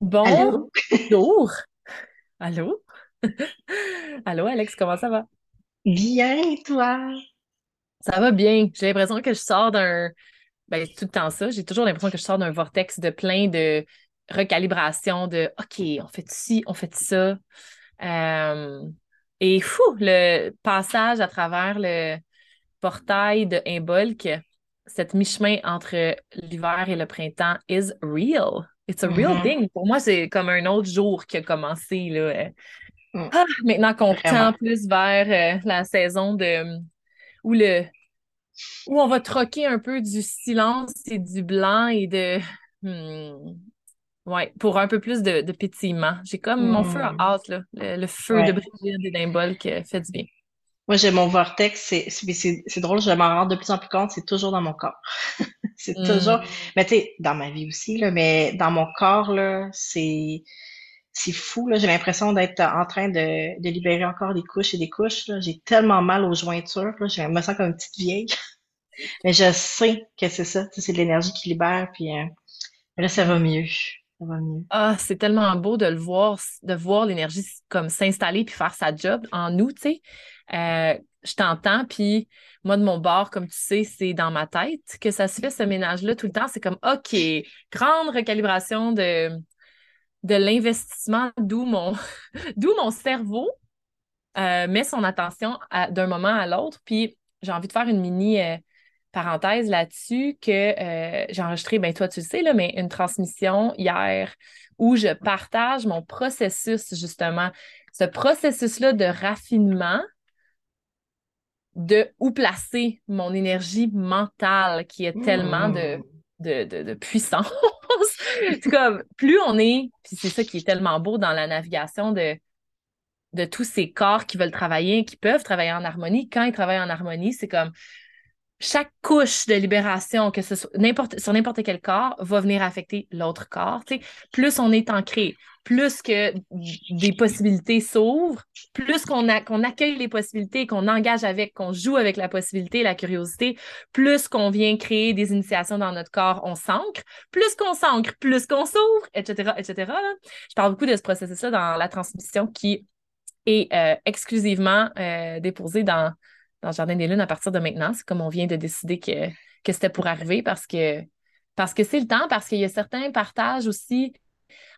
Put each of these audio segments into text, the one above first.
Bonjour. Allô? Allô, Alex, comment ça va? Bien, toi? Ça va bien. J'ai l'impression que je sors d'un. Ben, tout le temps ça. J'ai toujours l'impression que je sors d'un vortex de plein de recalibration de OK, on fait ci, on fait ça. Euh, Et fou, le passage à travers le portail de Imbolc, cette mi-chemin entre l'hiver et le printemps is real. It's a real Mhm. thing. Pour moi, c'est comme un autre jour qui a commencé, là. Euh, Mm, Ah, maintenant qu'on tend plus vers euh, la saison de où le où on va troquer un peu du silence et du blanc et de hmm, ouais, pour un peu plus de, de pétillement. J'ai comme mon feu à Mm, hâte, là. Le, le feu de. Brigitte et d'Imbol qui fait du bien. Moi, j'ai mon vortex. C'est c'est drôle, je m'en rends de plus en plus compte. C'est toujours dans mon corps. C'est toujours. Hmm. Mais tu sais, dans ma vie aussi, là, mais dans mon corps, là, c'est c'est fou. Là. J'ai l'impression d'être en train de, de libérer encore des couches et des couches. Là. J'ai tellement mal aux jointures. Là. Je me sens comme une petite vieille. Mais je sais que c'est ça. tu sais, C'est de l'énergie qui libère. Puis euh, là, ça va mieux. Ça va mieux. Ah, c'est tellement beau de le voir, de voir l'énergie comme s'installer puis faire sa job en nous, tu sais. Euh, je t'entends, puis moi, de mon bord, comme tu sais, c'est dans ma tête que ça se fait, ce ménage-là, tout le temps. C'est comme, OK, grande recalibration de, de l'investissement, d'où mon, d'où mon cerveau euh, met son attention d'un moment à l'autre. Puis j'ai envie de faire une mini euh, parenthèse là-dessus que j'ai enregistré, ben toi tu le sais, là, mais une transmission hier où je partage mon processus, justement. Ce processus-là de raffinement de où placer mon énergie mentale qui est tellement de, Mm. de, de, de puissance. C'est comme, plus on est, puis c'est ça qui est tellement beau dans la navigation de de tous ces corps qui veulent travailler, qui peuvent travailler en harmonie. Quand ils travaillent en harmonie, c'est comme chaque couche de libération, que ce soit n'importe, sur n'importe quel corps, va venir affecter l'autre corps. Plus on est ancré, plus que des possibilités s'ouvrent, plus qu'on accueille les possibilités, qu'on engage avec, qu'on joue avec la possibilité, la curiosité, plus qu'on vient créer des initiations dans notre corps, on s'ancre, plus qu'on s'ancre, plus qu'on s'ouvre, etc., etc. Je parle beaucoup de ce processus-là dans la transmission qui est euh, exclusivement euh, déposé dans, dans le Jardin des Lunes à partir de maintenant. C'est comme on vient de décider que, que c'était pour arriver parce que parce que c'est le temps, parce qu'il y a certains partages aussi.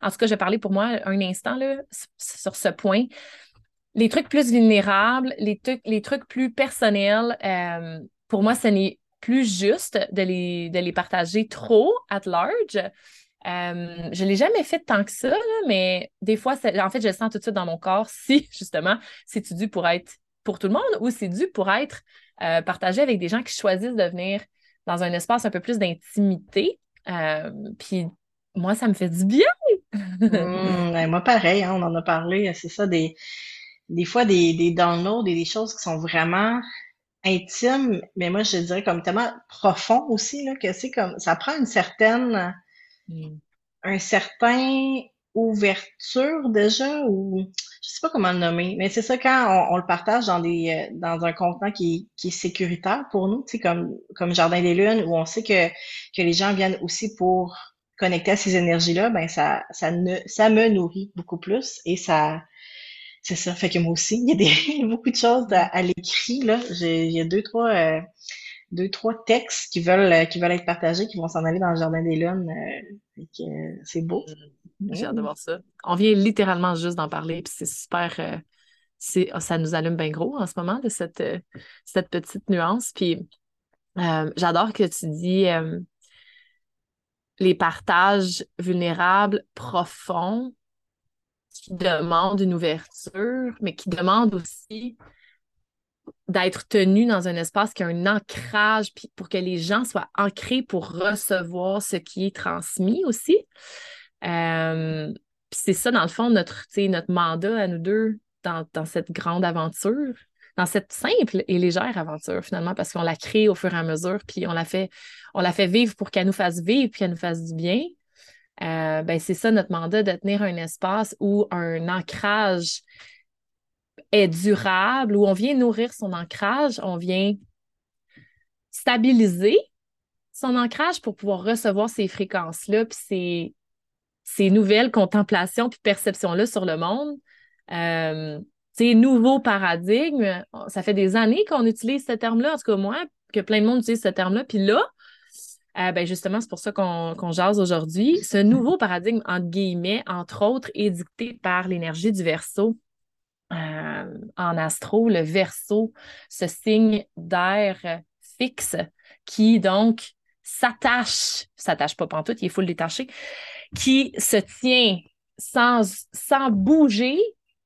En tout cas, je vais parler pour moi un instant là, sur ce point. Les trucs plus vulnérables, les, trucs, les trucs plus personnels, euh, pour moi, ce n'est plus juste de les, de les partager trop at large. Euh, je ne l'ai jamais fait tant que ça, mais des fois, en fait, je le sens tout de suite dans mon corps si, justement, c'est dû pour être pour tout le monde ou c'est dû pour être euh, partagé avec des gens qui choisissent de venir dans un espace un peu plus d'intimité. Puis moi, ça me fait du bien. Mm, ben, moi, pareil, hein, on en a parlé, c'est ça, des, des fois des, des downloads et des choses qui sont vraiment intimes, mais moi, je dirais comme tellement profond aussi, là, que c'est comme, ça prend une certaine, Mm. un certain ouverture déjà, ou je sais pas comment le nommer, mais c'est ça quand on, on le partage dans des, euh, dans un contenant qui, qui est sécuritaire pour nous, tu sais, comme, comme Jardin des Lunes, où on sait que, que les gens viennent aussi pour connecter à ces énergies-là, ben ça, ça ne, ça me nourrit beaucoup plus et ça, c'est ça. Fait que moi aussi, il y a des, il y a beaucoup de choses à, à l'écrit, là. J'ai, il y a deux, trois, euh, deux, trois textes qui veulent, euh, qui veulent être partagés, qui vont s'en aller dans le Jardin des Lunes. euh, euh, c'est beau. J'ai hâte de Mm. voir ça. On vient littéralement juste d'en parler, puis c'est super. c'est, ça nous allume bien gros en ce moment de cette, cette petite nuance. Puis j'adore que tu dis les partages vulnérables, profonds, qui demandent une ouverture, mais qui demandent aussi d'être tenus dans un espace qui a un ancrage, pour que les gens soient ancrés pour recevoir ce qui est transmis aussi. Euh, c'est ça, dans le fond, notre, notre mandat à nous deux dans cette grande aventure, dans cette simple et légère aventure, finalement, parce qu'on la crée au fur et à mesure, puis on la fait, on la fait vivre pour qu'elle nous fasse vivre, puis qu'elle nous fasse du bien. Euh, ben, c'est ça notre mandat de tenir un espace où un ancrage est durable, où on vient nourrir son ancrage, on vient stabiliser son ancrage pour pouvoir recevoir ces fréquences-là, puis ces, nouvelles contemplations puis perceptions-là sur le monde, euh, ces nouveaux paradigmes, ça fait des années qu'on utilise ce terme-là, en tout cas moi, que plein de monde utilise ce terme-là. Puis là, euh, ben justement, c'est pour ça qu'on jase aujourd'hui. Ce nouveau paradigme, entre guillemets, entre autres, est dicté par l'énergie du verso. Euh, en astro, le verso, ce signe d'air fixe qui donc s'attache, s'attache pas pantoute, il est full détaché, qui se tient sans bouger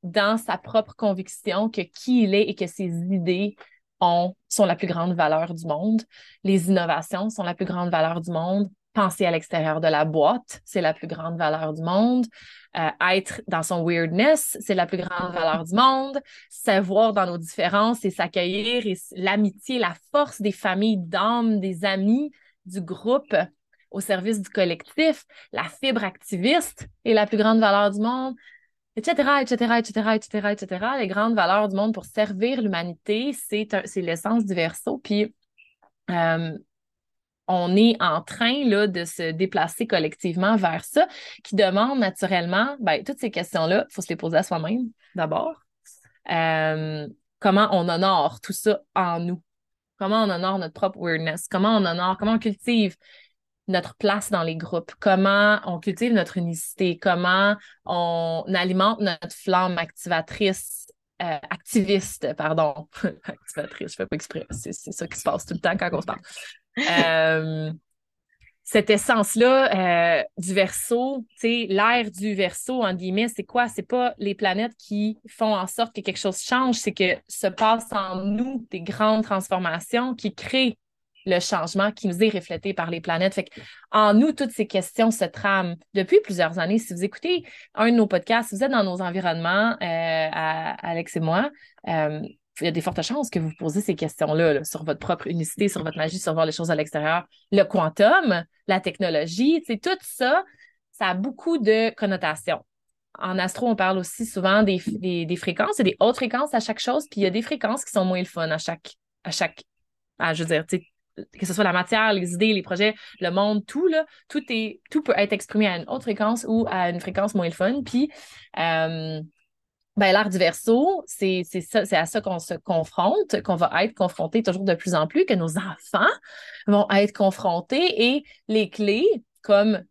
dans sa propre conviction que qui il est et que ses idées ont, sont la plus grande valeur du monde. Les innovations sont la plus grande valeur du monde. Penser à l'extérieur de la boîte, c'est la plus grande valeur du monde. Euh, être dans son weirdness, c'est la plus grande valeur du monde. Savoir dans nos différences et s'accueillir et l'amitié, la force des familles d'âmes, des amis, du groupe au service du collectif, la fibre activiste est la plus grande valeur du monde etc., etc., etc., etc., etc. Les grandes valeurs du monde pour servir l'humanité, c'est, l'essence du verso. Puis, euh, on est en train là, de se déplacer collectivement vers ça, qui demande naturellement, ben, toutes ces questions-là, il faut se les poser à soi-même d'abord. Euh, comment on honore tout ça en nous? Comment on honore notre propre weirdness? Comment on honore, comment on cultive notre place dans les groupes, comment on cultive notre unicité, comment on alimente notre flamme activatrice, euh, activiste, pardon, activatrice, je fais pas exprès, c'est ça qui se passe tout le temps quand on se parle. Euh, cette essence-là euh, du verso, l'air du verso, en guillemets, c'est quoi? C'est pas les planètes qui font en sorte que quelque chose change, c'est que se passe en nous des grandes transformations qui créent le changement qui nous est reflété par les planètes. Fait en nous, toutes ces questions se trament depuis plusieurs années. Si vous écoutez un de nos podcasts, si vous êtes dans nos environnements, euh, Alex et moi, euh, il y a des fortes chances que vous posez ces questions-là sur votre propre unicité, sur votre magie, sur voir les choses à l'extérieur. Le quantum, la technologie, tout ça, ça a beaucoup de connotations. En astro, on parle aussi souvent des, des, fréquences et des hautes fréquences à chaque chose, puis il y a des fréquences qui sont moins le fun à chaque, à chaque, je veux dire, que ce soit la matière, les idées, les projets, le monde, tout, là, tout, est, tout peut être exprimé à une haute fréquence ou à une fréquence moins le fun. Puis, euh, ben, l'art du verso, c'est à ça qu'on se confronte, qu'on va être confronté toujours de plus en plus, que nos enfants vont être confrontés et les clés, comme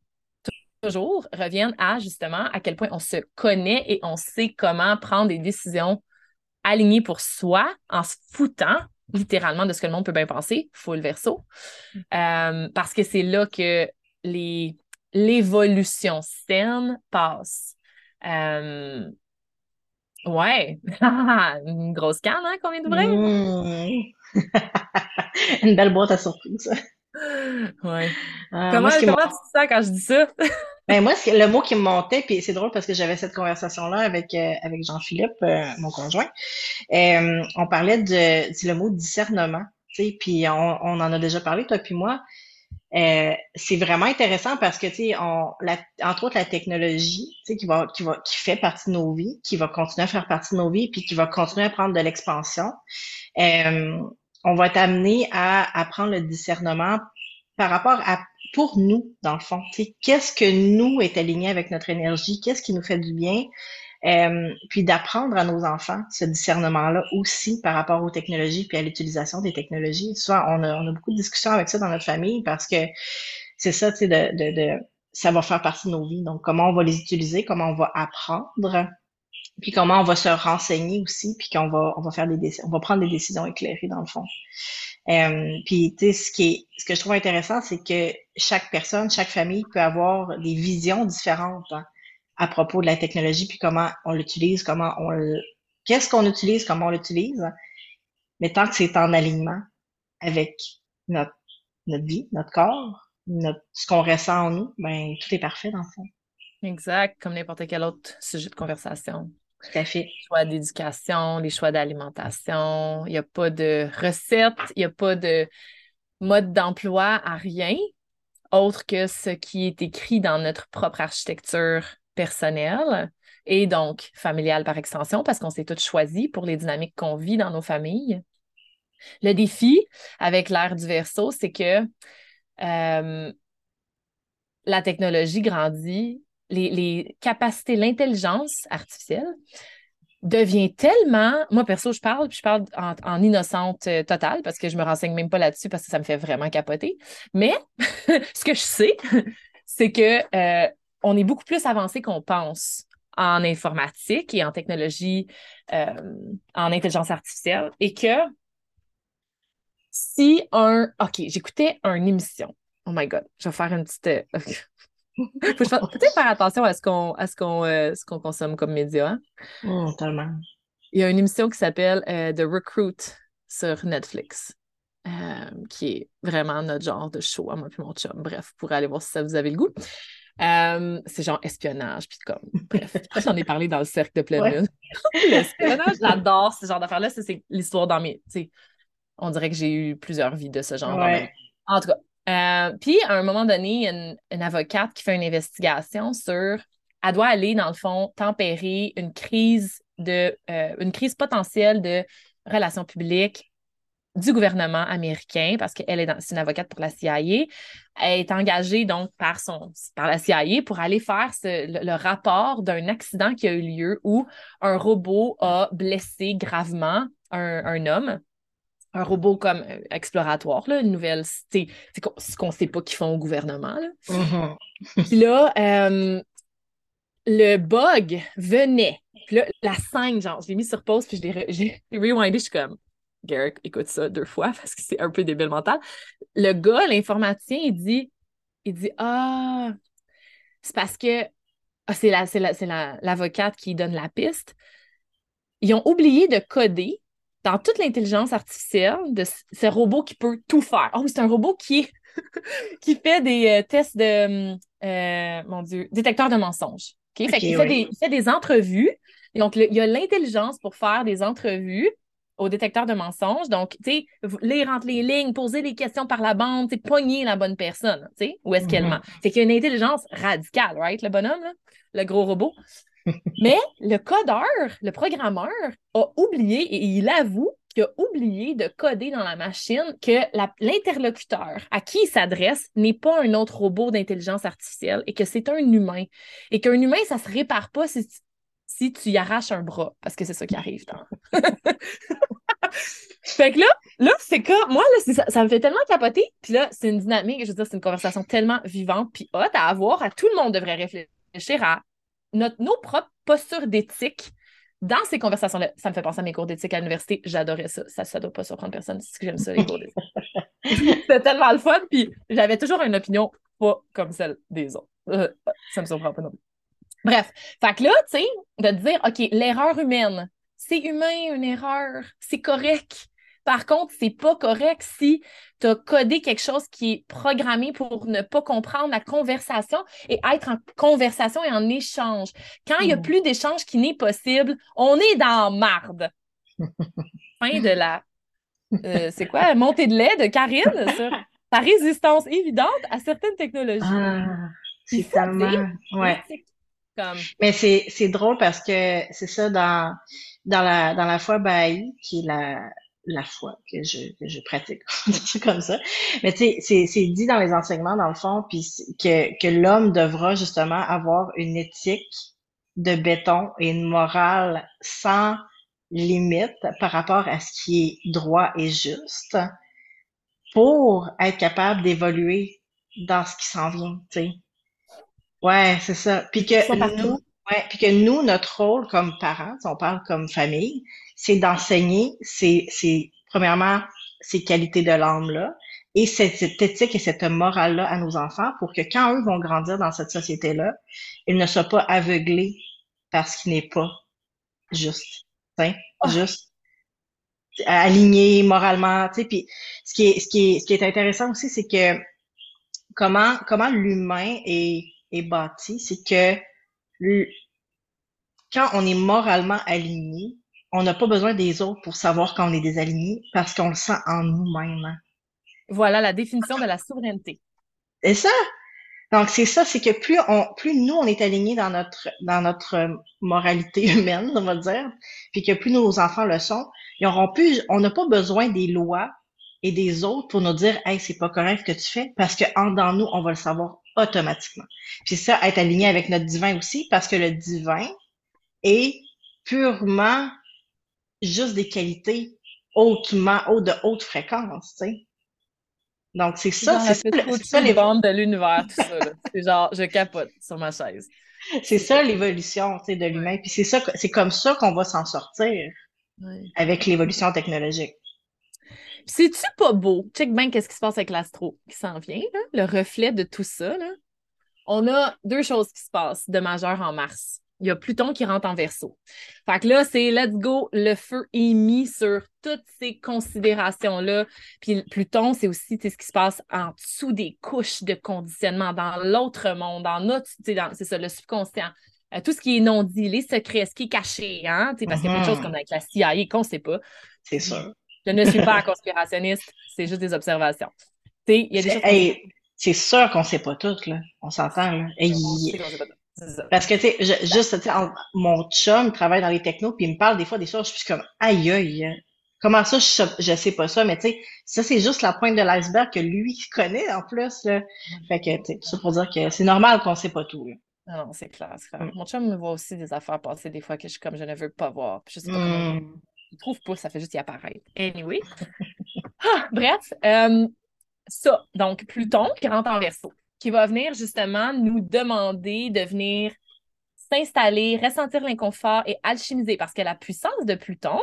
toujours, reviennent à justement à quel point on se connaît et on sait comment prendre des décisions alignées pour soi en se foutant littéralement de ce que le monde peut bien penser, full verso, mm. euh, parce que c'est là que les l'évolution saine passe. Euh, ouais, une grosse canne hein, qu'on vient d'ouvrir? Mmh. une belle boîte à surprise. Ouais. Euh, comment comment tu te sens quand je dis ça? Ben moi, le mot qui me montait, puis c'est drôle parce que j'avais cette conversation-là avec euh, avec Jean-Philippe, euh, mon conjoint. Euh, on parlait de, le mot discernement, tu sais, puis on, on, en a déjà parlé toi puis moi. c'est vraiment intéressant parce que tu sais, entre autres la technologie, tu sais, qui va qui va qui fait partie de nos vies, qui va continuer à faire partie de nos vies, puis qui va continuer à prendre de l'expansion. On va amené à apprendre le discernement par rapport à pour nous, dans le fond. Qu'est-ce que nous est aligné avec notre énergie? Qu'est-ce qui nous fait du bien? Euh, puis d'apprendre à nos enfants ce discernement-là aussi par rapport aux technologies puis à l'utilisation des technologies. Souvent, on a, on a beaucoup de discussions avec ça dans notre famille parce que c'est ça, tu sais, de, de, de, ça va faire partie de nos vies. Donc, comment on va les utiliser, comment on va apprendre, puis comment on va se renseigner aussi, puis qu'on va, on va faire des on va prendre des décisions éclairées dans le fond. Euh, puis, tu sais, ce qui est, ce que je trouve intéressant, c'est que chaque personne, chaque famille peut avoir des visions différentes hein, à propos de la technologie, puis comment on l'utilise, comment on qu'est-ce qu'on utilise, comment on l'utilise. Mais tant que c'est en alignement avec notre, notre vie, notre corps, notre, ce qu'on ressent en nous, ben tout est parfait dans le fond. Exact, comme n'importe quel autre sujet de conversation. Tout à fait. Les choix d'éducation, les choix d'alimentation. Il n'y a pas de recette, il n'y a pas de mode d'emploi à rien autre que ce qui est écrit dans notre propre architecture personnelle et donc familiale par extension, parce qu'on s'est toutes choisis pour les dynamiques qu'on vit dans nos familles. Le défi avec l'ère du verso, c'est que euh, la technologie grandit les, capacités, l'intelligence artificielle devient tellement. Moi, perso, je parle, puis je parle en, innocente euh, totale parce que je me renseigne même pas là-dessus parce que ça me fait vraiment capoter. Mais ce que je sais, c'est que euh, on est beaucoup plus avancé qu'on pense en informatique et en technologie, euh, en intelligence artificielle, et que si un. OK, j'écoutais une émission. Oh my God, je vais faire une petite. Faut peut-être faire attention à ce qu'on à ce qu'on euh, ce qu'on consomme comme média. Hein. Oh, tellement. Il y a une émission qui s'appelle euh, The Recruit sur Netflix. Euh, qui est vraiment notre genre de show à moi et mon chum. Bref, pour aller voir si ça vous avez le goût. c'est genre espionnage, puis comme, bref, j'en ai parlé dans le cercle de pleine lune. L'espionnage, j'adore ce genre d'affaires-là. C'est l'histoire dans mes. On dirait que j'ai eu plusieurs vies de ce genre. En tout cas, euh, puis, à un moment donné, il y a une, avocate qui fait une investigation sur. Elle doit aller, dans le fond, tempérer une crise de euh, une crise potentielle de relations publiques du gouvernement américain parce qu'elle est, une avocate pour la CIA. Elle est engagée donc par, son, par la CIA pour aller faire le, rapport d'un accident qui a eu lieu où un robot a blessé gravement un homme un robot comme euh, exploratoire, là, une nouvelle. C'est ce qu'on ne sait pas qu'ils font au gouvernement. Là. Mm-hmm. Puis là, euh, le bug venait. Puis là, la scène, genre, je l'ai mis sur pause, puis je l'ai rewindé, je suis comme, Garrick, écoute ça deux fois parce que c'est un peu débile mental. Le gars, l'informaticien, il dit, il dit, ah, c'est parce que ah, c'est l'avocate la, qui donne la piste. Ils ont oublié de coder dans toute l'intelligence artificielle de ce robot qui peut tout faire. Oh, c'est un robot qui, qui fait des euh, tests de, euh, mon Dieu, détecteur de mensonges. Okay? fait fait, des, il fait des entrevues. donc, il y a l'intelligence pour faire des entrevues au détecteur de mensonges. Donc, tu sais, lire entre les lignes, poser des questions par la bande, tu pogner la bonne personne, tu sais, où est-ce qu'elle mm-hmm. ment. Fait qu'il y a une intelligence radicale, right, le bonhomme, le gros robot? Mais le codeur, le programmeur, a oublié, et il avoue qu'il a oublié de coder dans la machine que l'interlocuteur à qui il s'adresse n'est pas un autre robot d'intelligence artificielle et que c'est un humain. Et qu'un humain, ça se répare pas si, si tu y arraches un bras, parce que c'est ça qui arrive. fait que là, là c'est comme, moi, là, ça, me fait tellement capoter. Puis là, c'est une dynamique, je veux dire, c'est une conversation tellement vivante puis hot à avoir. À tout le monde devrait réfléchir à nos propres postures d'éthique dans ces conversations-là. Ça me fait penser à mes cours d'éthique à l'université. J'adorais ça. Ça ne doit pas surprendre personne. C'est que j'aime ça, les cours d'éthique. C'était tellement le fun. Puis j'avais toujours une opinion pas comme celle des autres. Euh, ça me surprend pas non plus. Bref. Fait que là, tu sais, de dire, OK, l'erreur humaine, c'est humain, une erreur, c'est correct. Par contre, c'est pas correct si tu as codé quelque chose qui est programmé pour ne pas comprendre la conversation et être en conversation et en échange. Quand il n'y a mm. plus d'échange qui n'est possible, on est dans marde. fin de la. Euh, c'est quoi? Montée de lait de Karine sur ta résistance évidente à certaines technologies. Ah, c'est tellement. Ouais. Mais c'est drôle parce que c'est ça dans, dans, la, dans la foi Baha'i, qui est la, la foi que je, que je pratique, comme ça. Mais tu sais, c'est dit dans les enseignements, dans le fond, puis que, que l'homme devra justement avoir une éthique de béton et une morale sans limite par rapport à ce qui est droit et juste pour être capable d'évoluer dans ce qui s'en vient, tu sais. Ouais, c'est ça. Puis que nous, ouais, puis que nous, notre rôle comme parents, on parle comme famille, c'est d'enseigner c'est premièrement ces qualités de l'âme-là et cette, éthique et cette morale-là à nos enfants pour que quand eux vont grandir dans cette société-là, ils ne soient pas aveuglés par ce qui n'est pas juste, hein, juste aligné moralement, tu sais. Puis ce qui est ce qui est ce qui est intéressant aussi, c'est que comment comment l'humain est est bâti, c'est que quand on est moralement aligné, on n'a pas besoin des autres pour savoir quand on est désaligné parce qu'on le sent en nous-mêmes. Voilà la définition de la souveraineté. C'est ça. Donc c'est ça, c'est que plus on, plus nous on est alignés dans notre dans notre moralité humaine, on va dire, puis que plus nos enfants le sont, ils auront plus, on n'a pas besoin des lois et des autres pour nous dire Hey, c'est pas correct ce que tu fais, parce que en dans nous, on va le savoir automatiquement. Puis ça, être aligné avec notre divin aussi, parce que le divin est purement juste des qualités hautement, haut de haute fréquence, tu sais. Donc, c'est ça, c'est ça, c'est ça les bandes de l'univers, tout ça. C'est genre, je capote sur ma chaise. C'est ça l'évolution, tu sais, de l'humain. Puis c'est ça, c'est comme ça qu'on va s'en sortir avec l'évolution technologique. C'est-tu pas beau? Check bien qu'est-ce qui se passe avec l'astro qui s'en vient, le reflet de tout ça. Là. On a deux choses qui se passent de majeur en mars. Il y a Pluton qui rentre en verso. Fait que là, c'est let's go, le feu est mis sur toutes ces considérations-là. Puis Pluton, c'est aussi ce qui se passe en dessous des couches de conditionnement, dans l'autre monde, dans notre, c'est ça, le subconscient. Euh, tout ce qui est non dit, les secrets, ce qui est caché, hein, parce qu'il y a plein de choses mm-hmm. comme avec la CIA qu'on ne sait pas. C'est sûr. Je ne suis pas un conspirationniste, c'est juste des observations. Il y a des c'est sûr qu'on ne sait pas tout, là. On s'entend, là. Parce que, tu sais, juste, tu sais, mon chum travaille dans les technos, puis il me parle des fois des choses, je suis comme, aïe, aïe, comment ça, je, ne sais pas ça, mais tu sais, ça, c'est juste la pointe de l'iceberg que lui connaît, en plus, là. Fait que, tu sais, ça pour dire que c'est normal qu'on sait pas tout, là. Non, c'est clair. Mon chum me voit aussi des affaires passer des fois que je suis comme, je ne veux pas voir. je sais pas comment... Il trouve pas, ça fait juste y apparaître. Anyway. ah, bref, euh, ça, donc Pluton qui rentre en verso, qui va venir justement nous demander de venir s'installer, ressentir l'inconfort et alchimiser parce que la puissance de Pluton,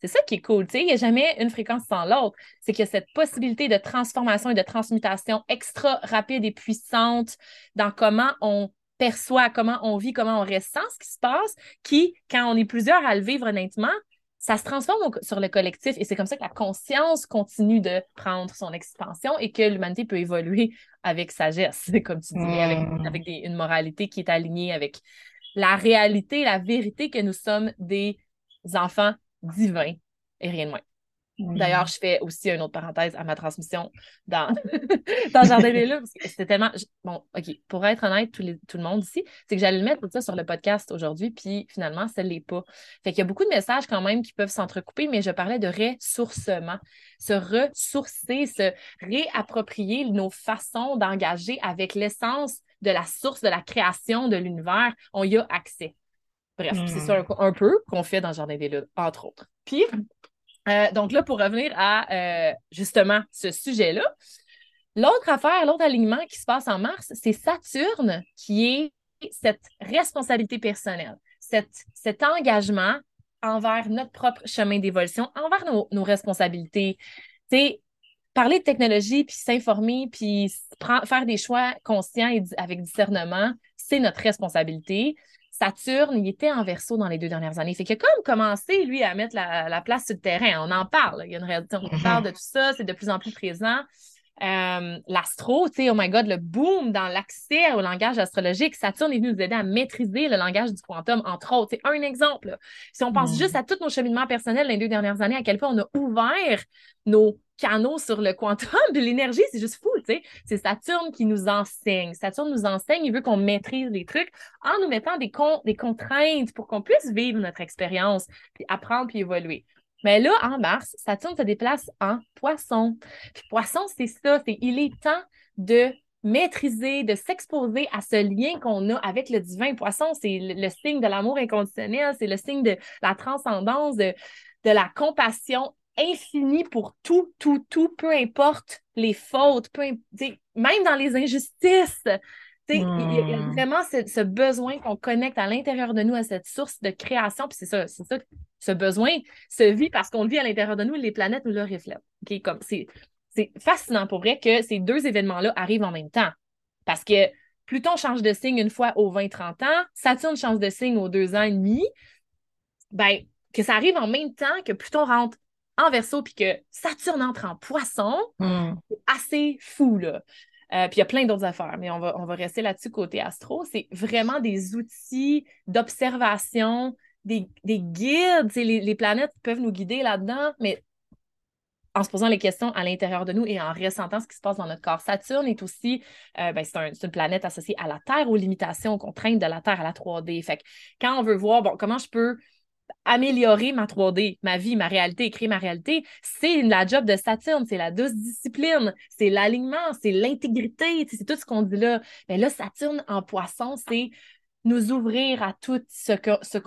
c'est ça qui est cool. Il n'y a jamais une fréquence sans l'autre. C'est qu'il y a cette possibilité de transformation et de transmutation extra rapide et puissante dans comment on perçoit, comment on vit, comment on ressent ce qui se passe, qui, quand on est plusieurs à le vivre honnêtement, ça se transforme sur le collectif et c'est comme ça que la conscience continue de prendre son expansion et que l'humanité peut évoluer avec sagesse, comme tu disais, avec, hmm. avec une moralité qui est alignée avec la réalité, la vérité que nous sommes des enfants divins et rien de moins. D'ailleurs, je fais aussi une autre parenthèse à ma transmission dans, dans Jardin des parce que c'était tellement. Bon, OK, pour être honnête, tout, tout le monde ici, c'est que j'allais le mettre tout ça sur le podcast aujourd'hui, puis finalement, ça ne l'est pas. Fait qu'il y a beaucoup de messages quand même qui peuvent s'entrecouper, mais je parlais de ressourcement. Se ressourcer, se réapproprier nos façons d'engager avec l'essence de la source de la création de l'univers. On y a accès. Bref, c'est ça hmm. un, peu qu'on fait dans Jardin des Ludes, entre autres. Puis, euh, donc là, pour revenir à euh, justement ce sujet-là, l'autre affaire, l'autre alignement qui se passe en mars, c'est Saturne qui est cette responsabilité personnelle, cet engagement envers notre propre chemin d'évolution, envers nos, responsabilités. C'est parler de technologie, puis s'informer, puis faire des choix conscients et avec discernement, c'est notre responsabilité. Saturne, il était en verso dans les deux dernières années. Fait qu'il a comme commencé, lui, à mettre la, place sur le terrain. On en parle. Il y a une réalité, on mm-hmm. parle de tout ça, c'est de plus en plus présent. Euh, l'astro, tu sais, oh my God, le boom dans l'accès au langage astrologique. Saturne est venu nous aider à maîtriser le langage du quantum, entre autres. C'est un exemple. Si on pense mm. juste à tous nos cheminements personnels les deux dernières années, à quel point on a ouvert nos canaux sur le quantum de l'énergie, c'est juste fou, tu sais. C'est Saturne qui nous enseigne. Saturne nous enseigne, il veut qu'on maîtrise les trucs en nous mettant des, des contraintes pour qu'on puisse vivre notre expérience, puis apprendre, puis évoluer. Mais là, en mars, Saturne se déplace en poisson. Puis poisson, c'est ça, c'est il est temps de maîtriser, de s'exposer à ce lien qu'on a avec le divin. Poisson, c'est le, signe de l'amour inconditionnel, c'est le signe de la transcendance, de, de la compassion infini pour tout, tout, tout, peu importe les fautes, peu, même dans les injustices. Il y, a hmm. vraiment ce, besoin qu'on connecte à l'intérieur de nous à cette source de création. Puis c'est ça, c'est ça, ce besoin se vit parce qu'on le vit à l'intérieur de nous et les planètes nous le reflètent. Comme c'est, c'est fascinant pour vrai que ces deux événements-là arrivent en même temps. Parce que Pluton change de signe une fois aux 20-30 ans, Saturne change de signe aux deux ans et demi. Ben, que ça arrive en même temps que Pluton rentre en verso puis que Saturne entre en poisson, hmm. c'est assez fou, là. Euh, puis il y a plein d'autres affaires, mais on va, on va rester là-dessus côté astro. C'est vraiment des outils d'observation, des, des, guides. Les, les, planètes peuvent nous guider là-dedans, mais en se posant les questions à l'intérieur de nous et en ressentant ce qui se passe dans notre corps. Saturne est aussi, euh, ben, c'est une planète associée à la Terre, aux limitations, aux contraintes de la Terre, à la 3D. Fait que quand on veut voir, bon, comment je peux améliorer ma 3D, ma vie, ma réalité, créer ma réalité, c'est la job de Saturne, c'est la douce discipline, c'est l'alignement, c'est l'intégrité, c'est tout ce qu'on dit là. Mais là, Saturne en poisson, c'est nous ouvrir à tout ce que ce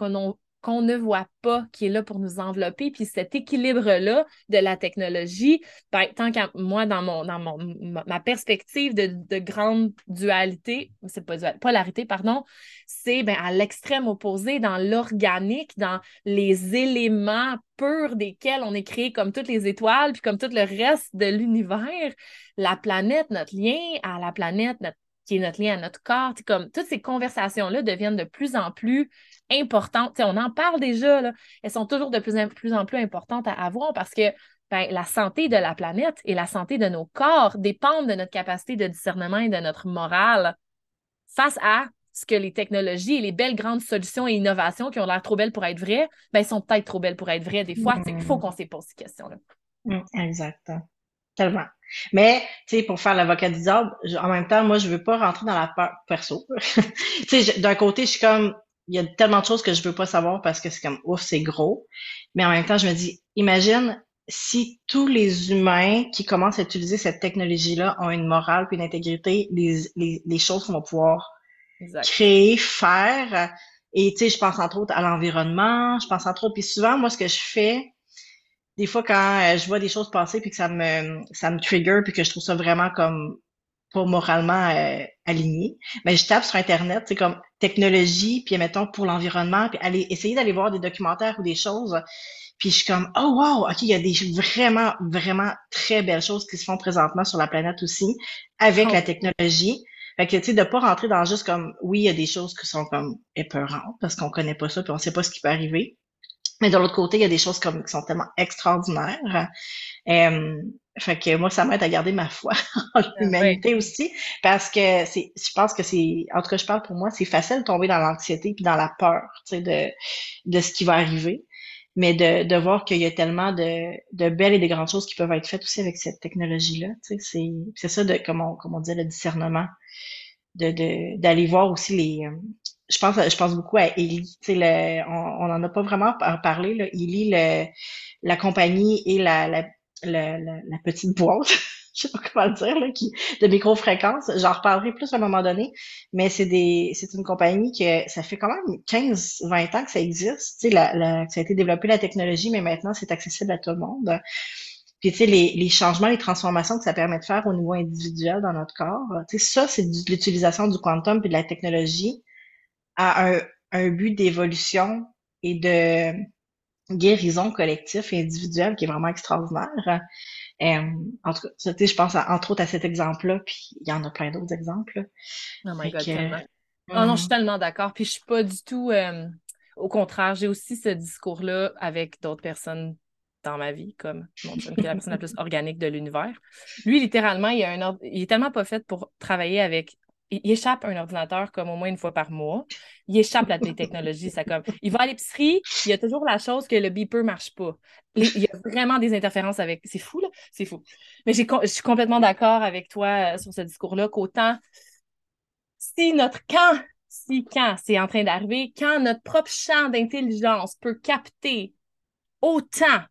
qu'on ne voit pas, qui est là pour nous envelopper. Puis cet équilibre-là de la technologie, ben, tant qu'à moi, dans, mon, ma perspective de, de grande dualité, c'est pas dualité, polarité, pardon, c'est ben, à l'extrême opposé dans l'organique, dans les éléments purs desquels on est créé comme toutes les étoiles, puis comme tout le reste de l'univers, la planète, notre lien à la planète, notre qui est notre lien à notre corps. Comme toutes ces conversations-là deviennent de plus en plus importantes. on en parle déjà, là. elles sont toujours de plus en plus, en plus importantes à avoir parce que ben, la santé de la planète et la santé de nos corps dépendent de notre capacité de discernement et de notre morale face à ce que les technologies et les belles grandes solutions et innovations qui ont l'air trop belles pour être vraies, ben, sont peut-être trop belles pour être vraies. Des fois, il faut mm. qu'on se pose ces questions-là. Mm, exact. Tellement. Mais, tu sais, pour faire l'avocat du diable, en même temps, moi, je veux pas rentrer dans la peur perso. tu sais, d'un côté, je suis comme, il y a tellement de choses que je veux pas savoir parce que c'est comme, ouf, c'est gros. Mais en même temps, je me dis, imagine si tous les humains qui commencent à utiliser cette technologie-là ont une morale puis une intégrité, les, les, les choses qu'on va pouvoir créer, faire. Et, tu sais, je pense entre autres à l'environnement, je pense entre autres, puis souvent, moi, ce que je fais, des fois quand euh, je vois des choses passer puis que ça me ça me trigger puis que je trouve ça vraiment comme pas moralement euh, aligné, ben je tape sur internet, c'est comme technologie puis mettons pour l'environnement puis aller essayer d'aller voir des documentaires ou des choses puis je suis comme oh wow, OK, il y a des vraiment vraiment très belles choses qui se font présentement sur la planète aussi avec oh. la technologie. Fait que, tu sais, de pas rentrer dans juste comme, oui, il y a des choses qui sont comme épeurantes parce qu'on connaît pas ça puis on sait pas ce qui peut arriver. Mais de l'autre côté, il y a des choses comme, qui sont tellement extraordinaires. Euh, fait que moi, ça m'aide à garder ma foi en ah, l'humanité aussi, parce que c'est, je pense que c'est, en tout cas, je parle pour moi, c'est facile de tomber dans l'anxiété puis dans la peur, tu sais, de, de ce qui va arriver. Mais de, de voir qu'il y a tellement de, de belles et de grandes choses qui peuvent être faites aussi avec cette technologie-là, tu sais, c'est, c'est ça de, comme on, comme on dit, le discernement, de, de, d'aller voir aussi les, je pense, je pense beaucoup à Eli. On n'en a pas vraiment parlé. Là. Eli, le, la compagnie et la, la, la, la petite boîte, je sais pas comment le dire, là, qui, de micro-fréquence. J'en reparlerai plus à un moment donné, mais c'est des c'est une compagnie que ça fait quand même 15-20 ans que ça existe. La, la, ça a été développé la technologie, mais maintenant c'est accessible à tout le monde. Puis, tu sais, les, les changements, les transformations que ça permet de faire au niveau individuel dans notre corps, tu sais, ça, c'est l'utilisation du quantum et de la technologie à un, un but d'évolution et de guérison collective et individuelle qui est vraiment extraordinaire. Euh, en tout cas, je pense entre autres à cet exemple-là, puis il y en a plein d'autres exemples. Oh my God, oh non, je suis tellement d'accord. Puis je suis pas du tout. Euh, au contraire, j'ai aussi ce discours-là avec d'autres personnes dans ma vie, comme mon chum, qui est la personne la plus organique de l'univers. Lui, littéralement, il, a un il est tellement pas fait pour travailler avec il échappe un ordinateur comme au moins une fois par mois. Il échappe à des technologies. Ça comme, il va à l'épicerie, il y a toujours la chose que le beeper marche pas. il y a vraiment des interférences avec. C'est fou, là. C'est fou. Mais je suis complètement d'accord avec toi euh, sur ce discours-là qu'autant si notre camp, si quand c'est en train d'arriver, quand notre propre champ d'intelligence peut capter autant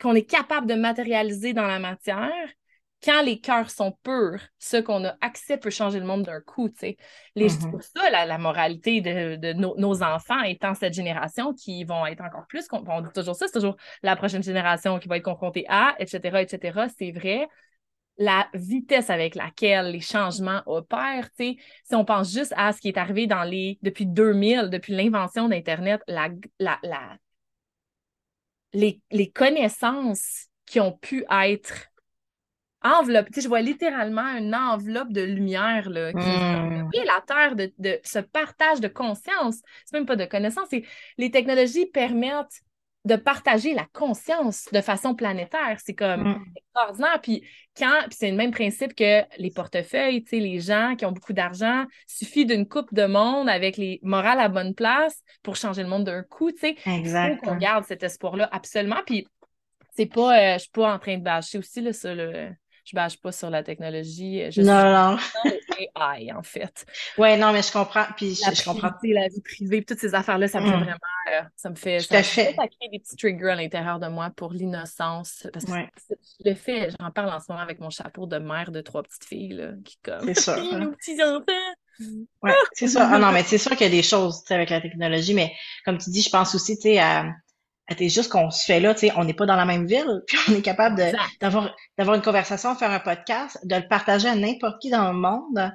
qu'on est capable de matérialiser dans la matière, quand les cœurs sont purs, ce qu'on a accès peut changer le monde d'un coup. C'est mm-hmm. ça la, moralité de, nos enfants étant cette génération qui vont être encore plus. On dit toujours ça, c'est toujours la prochaine génération qui va être confrontée à, etc., etc. C'est vrai. La vitesse avec laquelle les changements opèrent, si on pense juste à ce qui est arrivé dans les depuis 2000, depuis l'invention d'Internet, la, la, la, les, les connaissances qui ont pu être enveloppe. Tu sais, je vois littéralement une enveloppe de lumière là, qui mmh. la Terre de, de, ce partage de conscience. C'est même pas de connaissance. Les technologies permettent de partager la conscience de façon planétaire. C'est comme mmh. extraordinaire. Puis quand, puis c'est le même principe que les portefeuilles, tu sais, les gens qui ont beaucoup d'argent, suffit d'une coupe de monde avec les morales à bonne place pour changer le monde d'un coup, tu sais. Exact. qu'on garde cet espoir-là absolument. Puis c'est pas, euh, je suis pas en train de bâcher aussi là, ça, le je bâche pas sur la technologie. Je non, suis non. AI, en fait. Ouais, non, mais je comprends. Puis la je, comprends. La vie privée, toutes ces affaires-là, ça me fait mm. vraiment. Euh, ça me fait. ça, fait. ça crée des petits triggers à l'intérieur de moi pour l'innocence. Parce que je le fais, j'en parle en ce moment avec mon chapeau de mère de trois petites filles, là, qui comme. C'est ça. nos petits enfants. Ouais, c'est ça. Ah non, mais c'est sûr qu'il y a des choses avec la technologie, mais comme tu dis, je pense aussi, tu sais, à c'est juste qu'on se fait là, tu sais, on n'est pas dans la même ville, puis on est capable d'avoir d'avoir une conversation, faire un podcast, de le partager à n'importe qui dans le monde.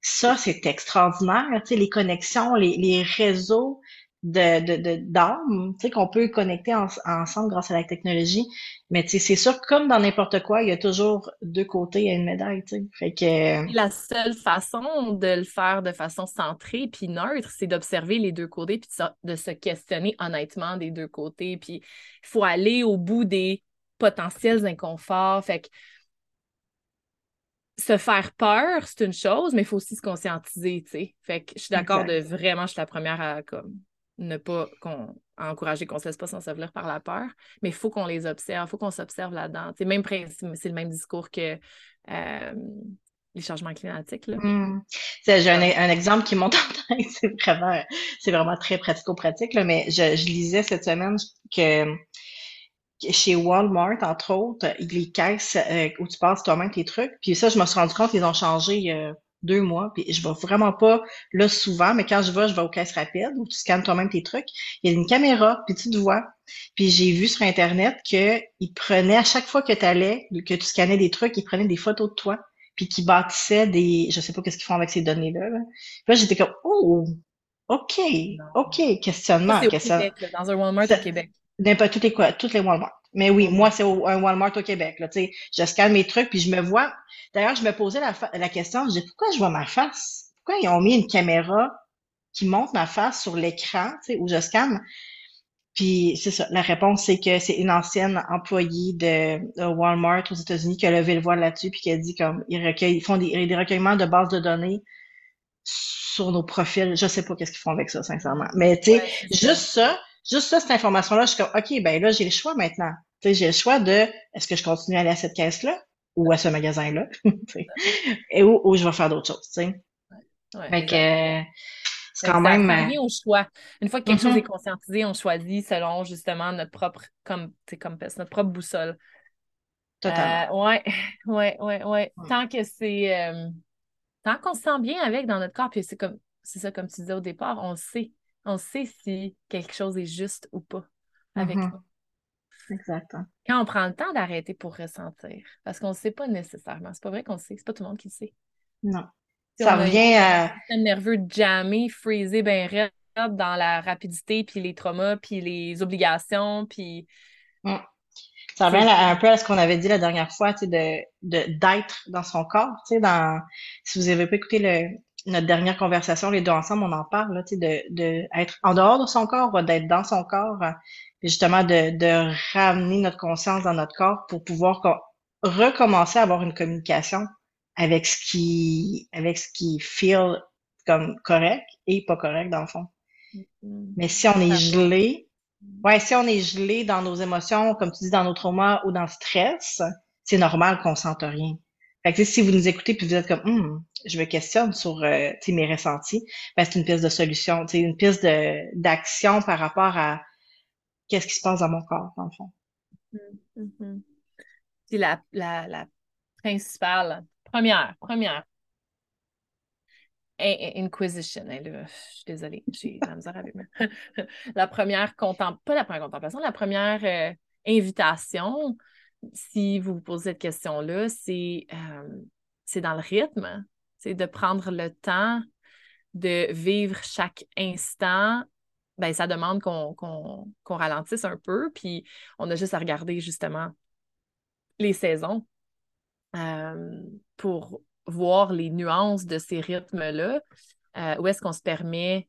Ça, c'est extraordinaire, tu sais, les connexions, les, les réseaux, de, de, d'âme, tu sais, qu'on peut connecter ensemble grâce à la technologie. Mais tu sais, c'est sûr, comme dans n'importe quoi, il y a toujours deux côtés à une médaille, tu sais. Fait que... La seule façon de le faire de façon centrée puis neutre, c'est d'observer les deux côtés puis de se questionner honnêtement des deux côtés. Puis il faut aller au bout des potentiels inconforts. Fait que se faire peur, c'est une chose, mais il faut aussi se conscientiser, tu sais. Fait que je suis d'accord de vraiment, je suis la première à comme ne pas qu'on encourager qu'on ne se laisse pas s'ensevelir par la peur, mais il faut qu'on les observe, il faut qu'on s'observe là-dedans. C'est même c'est le même discours que euh, les changements climatiques. Mmh. J'ai un, exemple qui monte en tête, c'est vraiment, vraiment très pratico-pratique, mais je, lisais cette semaine que chez Walmart, entre autres, les caisses euh, où tu passes toi-même tes trucs, puis ça, je me suis rendu compte qu'ils ont changé euh, deux mois, puis je vais vraiment pas là souvent, mais quand je vais, je vais aux caisses rapides où tu scannes toi-même tes trucs. Il y a une caméra, puis tu te vois. Puis j'ai vu sur Internet qu'ils prenaient, à chaque fois que tu allais, que tu scannais des trucs, ils prenaient des photos de toi, puis qu'ils bâtissaient des... Je sais pas qu'est-ce qu'ils font avec ces données-là. Là. Puis là, j'étais comme, oh, OK, OK, questionnement. questionnement. dans un Walmart au Québec. N'importe toutes les, toutes les Walmart. Mais oui, moi, c'est un Walmart au Québec. Là, sais, je scanne mes trucs, puis je me vois. D'ailleurs, je me posais la, la question, je dis pourquoi je vois ma face? Pourquoi ils ont mis une caméra qui montre ma face sur l'écran où je scanne? Puis c'est ça. La réponse, c'est que c'est une ancienne employée de, Walmart aux États-Unis qui a levé le voile là-dessus, puis qui a dit comme ils recueillent, ils font des, des recueillements de bases de données sur nos profils. Je sais pas qu'est-ce qu'ils font avec ça, sincèrement. Mais tu sais, juste ça, juste ça, cette information-là, je suis comme, OK, ben là, j'ai le choix maintenant. Tu sais, j'ai le choix de, est-ce que je continue à aller à cette caisse-là ou à ce magasin-là? et où, je vais faire d'autres choses, tu sais. Ouais, fait que, c'est quand même. Euh, au choix. Une fois que quelque chose mm-hmm. est conscientisé, on choisit selon justement notre propre, comme, comme notre propre boussole. Totalement. Euh, ouais, ouais, ouais, ouais. Tant que c'est. Euh, tant qu'on se sent bien avec dans notre corps, puis c'est comme c'est ça, comme tu disais au départ, on le sait on sait si quelque chose est juste ou pas avec mm-hmm. nous. Exactement. Quand on prend le temps d'arrêter pour ressentir, parce qu'on ne sait pas nécessairement. C'est pas vrai qu'on sait, c'est pas tout le monde qui le sait. Non. ça revient à. Un nerveux jamais freezé, ben raide dans la rapidité, puis les traumas, puis les obligations, puis. Mm. Ça revient un peu à ce qu'on avait dit la dernière fois, tu sais, de d'être dans son corps, tu sais, dans si vous n'avez pas écouté le, notre dernière conversation, les deux ensemble, on en parle, là, de, de être en dehors de son corps, d'être dans son corps, euh, et justement de, de ramener notre conscience dans notre corps pour pouvoir recommencer à avoir une communication avec ce qui avec ce qui feel comme correct et pas correct dans le fond. Mm-hmm. Mais si on est gelé, ouais, si on est gelé dans nos émotions, comme tu dis, dans nos traumas ou dans le stress, c'est normal qu'on sente rien. Si vous nous écoutez puis vous êtes comme hum, je me questionne sur euh, mes ressentis, ben, c'est une piste de solution, une piste d'action par rapport à qu'est-ce qui se passe dans mon corps, dans le fond. Mm-hmm. C'est la, la, la principale, première, première. Inquisition, je suis désolée, j'ai la misère avec moi. la première contemplation, pas la première contemplation, la première euh, invitation, si vous vous posez cette question-là, c'est euh, c'est dans le rythme, c'est de prendre le temps de vivre chaque instant. Ben, ça demande qu'on ralentisse un peu, puis on a juste à regarder justement les saisons euh, pour voir les nuances de ces rythmes-là, euh, où est-ce qu'on se permet,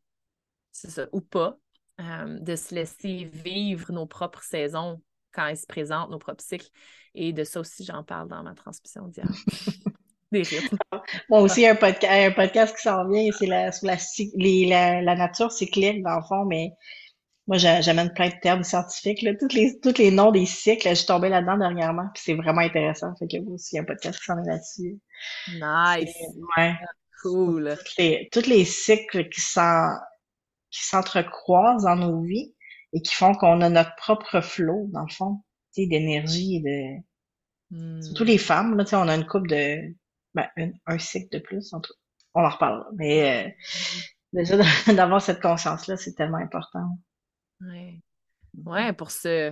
ou pas, de se laisser vivre nos propres saisons quand elles se présentent, nos propres cycles. Et de ça aussi, j'en parle dans ma transmission d'hier. Des rythmes. Moi aussi, un, un podcast qui s'en vient, c'est la, sur la, la, nature cyclique, dans le fond, mais Moi, j'amène plein de termes scientifiques, là, les, tous les noms des cycles, je suis tombée là-dedans dernièrement, puis c'est vraiment intéressant. Fait que vous aussi, il y a un podcast qui s'en est là-dessus. Nice. Ouais. Cool. Tous les, tous les cycles qui s'entrecroisent dans nos vies et qui font qu'on a notre propre flot, dans le fond, tu sais, d'énergie et de... Hmm. Surtout les femmes, là, tu sais, on a une coupe de... Ben, un cycle de plus, en tout On en reparlera. Mais euh, déjà, d'avoir cette conscience-là, c'est tellement important. Ouais. Ouais, pour se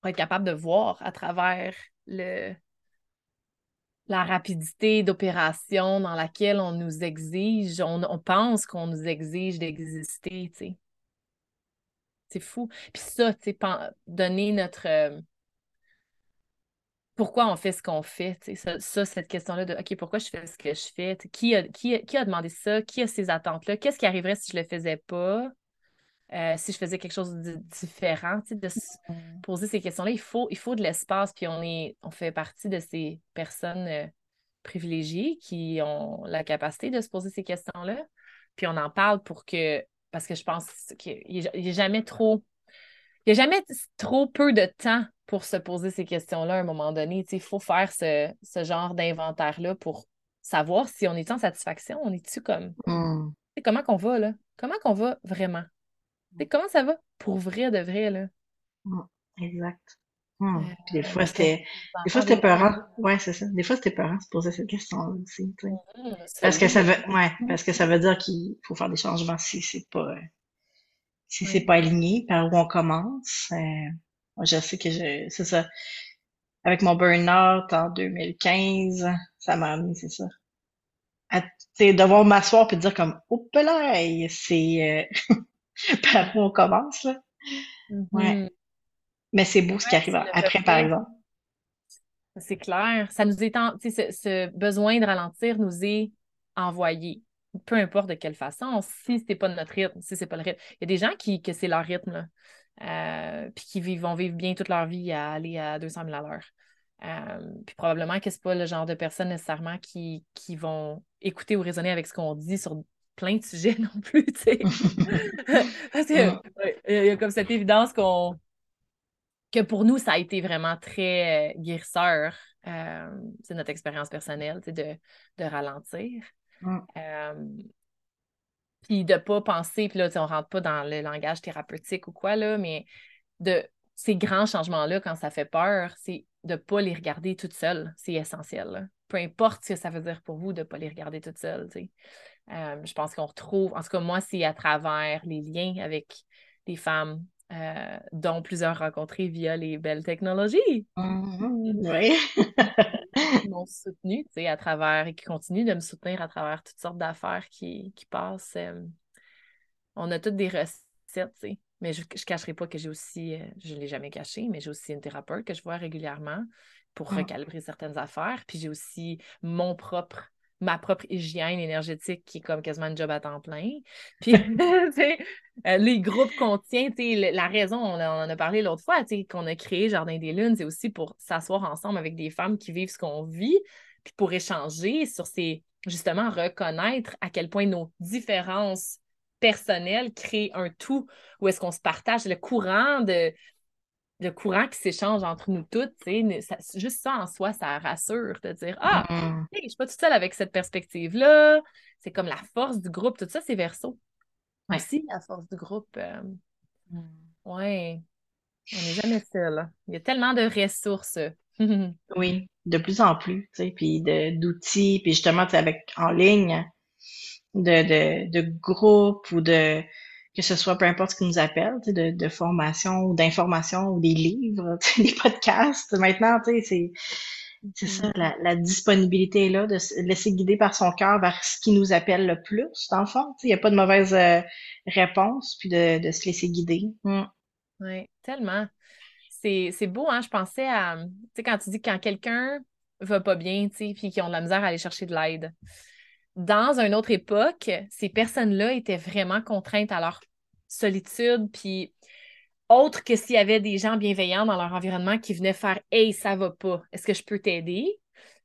pour être capable de voir à travers le la rapidité d'opération dans laquelle on nous exige, on, on pense qu'on nous exige d'exister, tu sais. C'est fou. Puis ça, tu sais, donner notre euh, pourquoi on fait ce qu'on fait, sais, ça, cette question-là de OK, pourquoi je fais ce que je fais? Qui a, qui, qui a demandé ça? Qui a ces attentes-là? Qu'est-ce qui arriverait si je le faisais pas? Euh, si je faisais quelque chose de différent, de se poser ces questions-là, il faut, il faut de l'espace, puis on, est, on fait partie de ces personnes euh, privilégiées qui ont la capacité de se poser ces questions-là, puis on en parle pour que, parce que je pense qu'il n'y a, jamais trop, il n'y a jamais trop peu de temps pour se poser ces questions-là à un moment donné. Il faut faire ce, genre d'inventaire-là pour savoir si on est en satisfaction, on est-tu comme... Mm. Comment qu'on va, là? Comment qu'on va vraiment? comment ça va? Pour vrai de vrai, là? Mm, exact. Mm. Euh, des fois, c'était, des fois, c'était peurant. Ouais, c'est ça. Des fois, c'était peurant de se poser cette question-là aussi, mm, Parce que ça veut, ouais, parce que ça veut dire qu'il faut faire des changements si c'est pas, si c'est pas aligné par où on commence. Euh, moi, je sais que je, c'est ça. Avec mon burn-out en 2015, ça m'a amené, c'est ça. À, devoir m'asseoir et dire comme, oh, c'est, euh, par où on commence. Là. Ouais. Mais c'est beau ce qui arrive après, par exemple. C'est clair. Ça nous est en... ce, ce besoin de ralentir nous est envoyé. Peu importe de quelle façon, si c'est pas notre rythme, si c'est pas le rythme. Il y a des gens qui que c'est leur rythme. Euh, puis qui vivent, vont vivre bien toute leur vie à aller à 200 000 à l'heure. Euh, puis probablement que c'est pas le genre de personnes nécessairement qui, qui vont écouter ou raisonner avec ce qu'on dit sur plein de sujets non plus, tu sais. Parce qu'il y a comme cette évidence qu'on que pour nous, ça a été vraiment très euh, guérisseur. Euh, c'est notre expérience personnelle, de, de ralentir. Euh, puis de pas penser, puis là, on rentre pas dans le langage thérapeutique ou quoi, là, mais de ces grands changements-là, quand ça fait peur, c'est de ne pas les regarder toute seule. C'est essentiel. Peu importe ce que ça veut dire pour vous de ne pas les regarder toute seule. Euh, je pense qu'on retrouve, en tout cas, moi, c'est à travers les liens avec des femmes, euh, dont plusieurs rencontrées via les belles technologies. Mm-hmm. oui. qui m'ont soutenu, à travers, et qui continuent de me soutenir à travers toutes sortes d'affaires qui, passent. Euh, on a toutes des recettes, Mais je ne cacherai pas que j'ai aussi, je ne l'ai jamais caché, mais j'ai aussi une thérapeute que je vois régulièrement pour mm. recalibrer certaines affaires. Puis j'ai aussi mon propre ma propre hygiène énergétique qui est comme quasiment un job à temps plein. Puis, euh, les groupes qu'on tient, la raison, on, en a parlé l'autre fois, qu'on a créé Jardin des Lunes, c'est aussi pour s'asseoir ensemble avec des femmes qui vivent ce qu'on vit, puis pour échanger sur ces, justement, reconnaître à quel point nos différences personnelles créent un tout, où est-ce qu'on se partage le courant de, le courant qui s'échange entre nous toutes, ça, juste ça en soi, ça rassure de dire Ah, mm. je ne suis pas toute seule avec cette perspective-là. C'est comme la force du groupe, tout ça, c'est verso. Aussi, la force du groupe. Euh, mm. Ouais. On n'est jamais seul. Il y a tellement de ressources. oui, de plus en plus, tu sais, puis d'outils, puis justement, avec en ligne, de, de, de groupes ou de que ce soit peu importe ce qui nous appelle, de, de formation ou d'information ou des livres, des podcasts. Maintenant, tu sais, c'est c'est ça, mm. la, disponibilité est là, de se laisser guider par son cœur vers ce qui nous appelle le plus, dans le fond. Il n'y a pas de mauvaise euh, réponse, puis de, de, se laisser guider. Mm. Oui, tellement. C'est beau, hein? Je pensais à, tu sais, quand tu dis que quand quelqu'un va pas bien, tu sais, puis qu'ils ont de la misère à aller chercher de l'aide dans une autre époque, ces personnes-là étaient vraiment contraintes à leur solitude, puis autre que s'il y avait des gens bienveillants dans leur environnement qui venaient faire Hey, ça va pas, est-ce que je peux t'aider?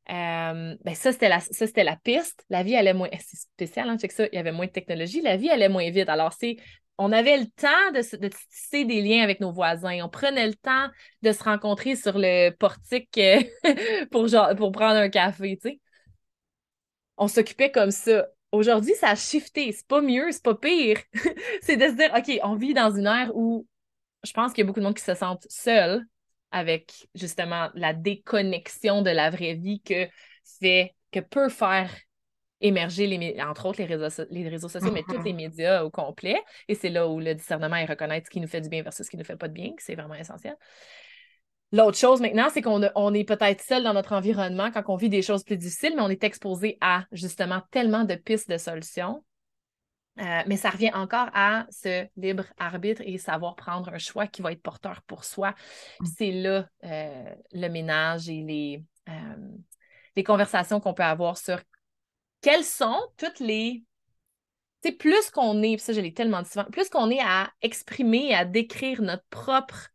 Euh, ben ça, c'était la, ça, c'était la piste. La vie allait moins. C'est spécial, hein, que ça. Il y avait moins de technologie. La vie allait moins vite. Alors, c'est. On avait le temps de, de, tisser des liens avec nos voisins. On prenait le temps de se rencontrer sur le portique euh, pour, genre, pour prendre un café, tu sais. On s'occupait comme ça. Aujourd'hui, ça a shifté. C'est pas mieux, c'est pas pire. c'est de se dire, OK, on vit dans une ère où je pense qu'il y a beaucoup de monde qui se sentent seuls avec justement la déconnexion de la vraie vie que fait, que peut faire émerger, les, entre autres, les réseaux, les réseaux sociaux, mais tous les médias au complet. Et c'est là où le discernement est reconnaître ce qui nous fait du bien versus ce qui ne nous fait pas de bien, que c'est vraiment essentiel. L'autre chose maintenant, c'est qu'on on est peut-être seul dans notre environnement quand on vit des choses plus difficiles, mais on est exposé à justement tellement de pistes de solutions euh, mais ça revient encore à ce libre arbitre et savoir prendre un choix qui va être porteur pour soi. Mmh. C'est là euh, le ménage et les, euh, les conversations qu'on peut avoir sur quelles sont toutes les. Tu plus qu'on est, ça je l'ai tellement dit souvent, plus qu'on est à exprimer, à décrire notre propre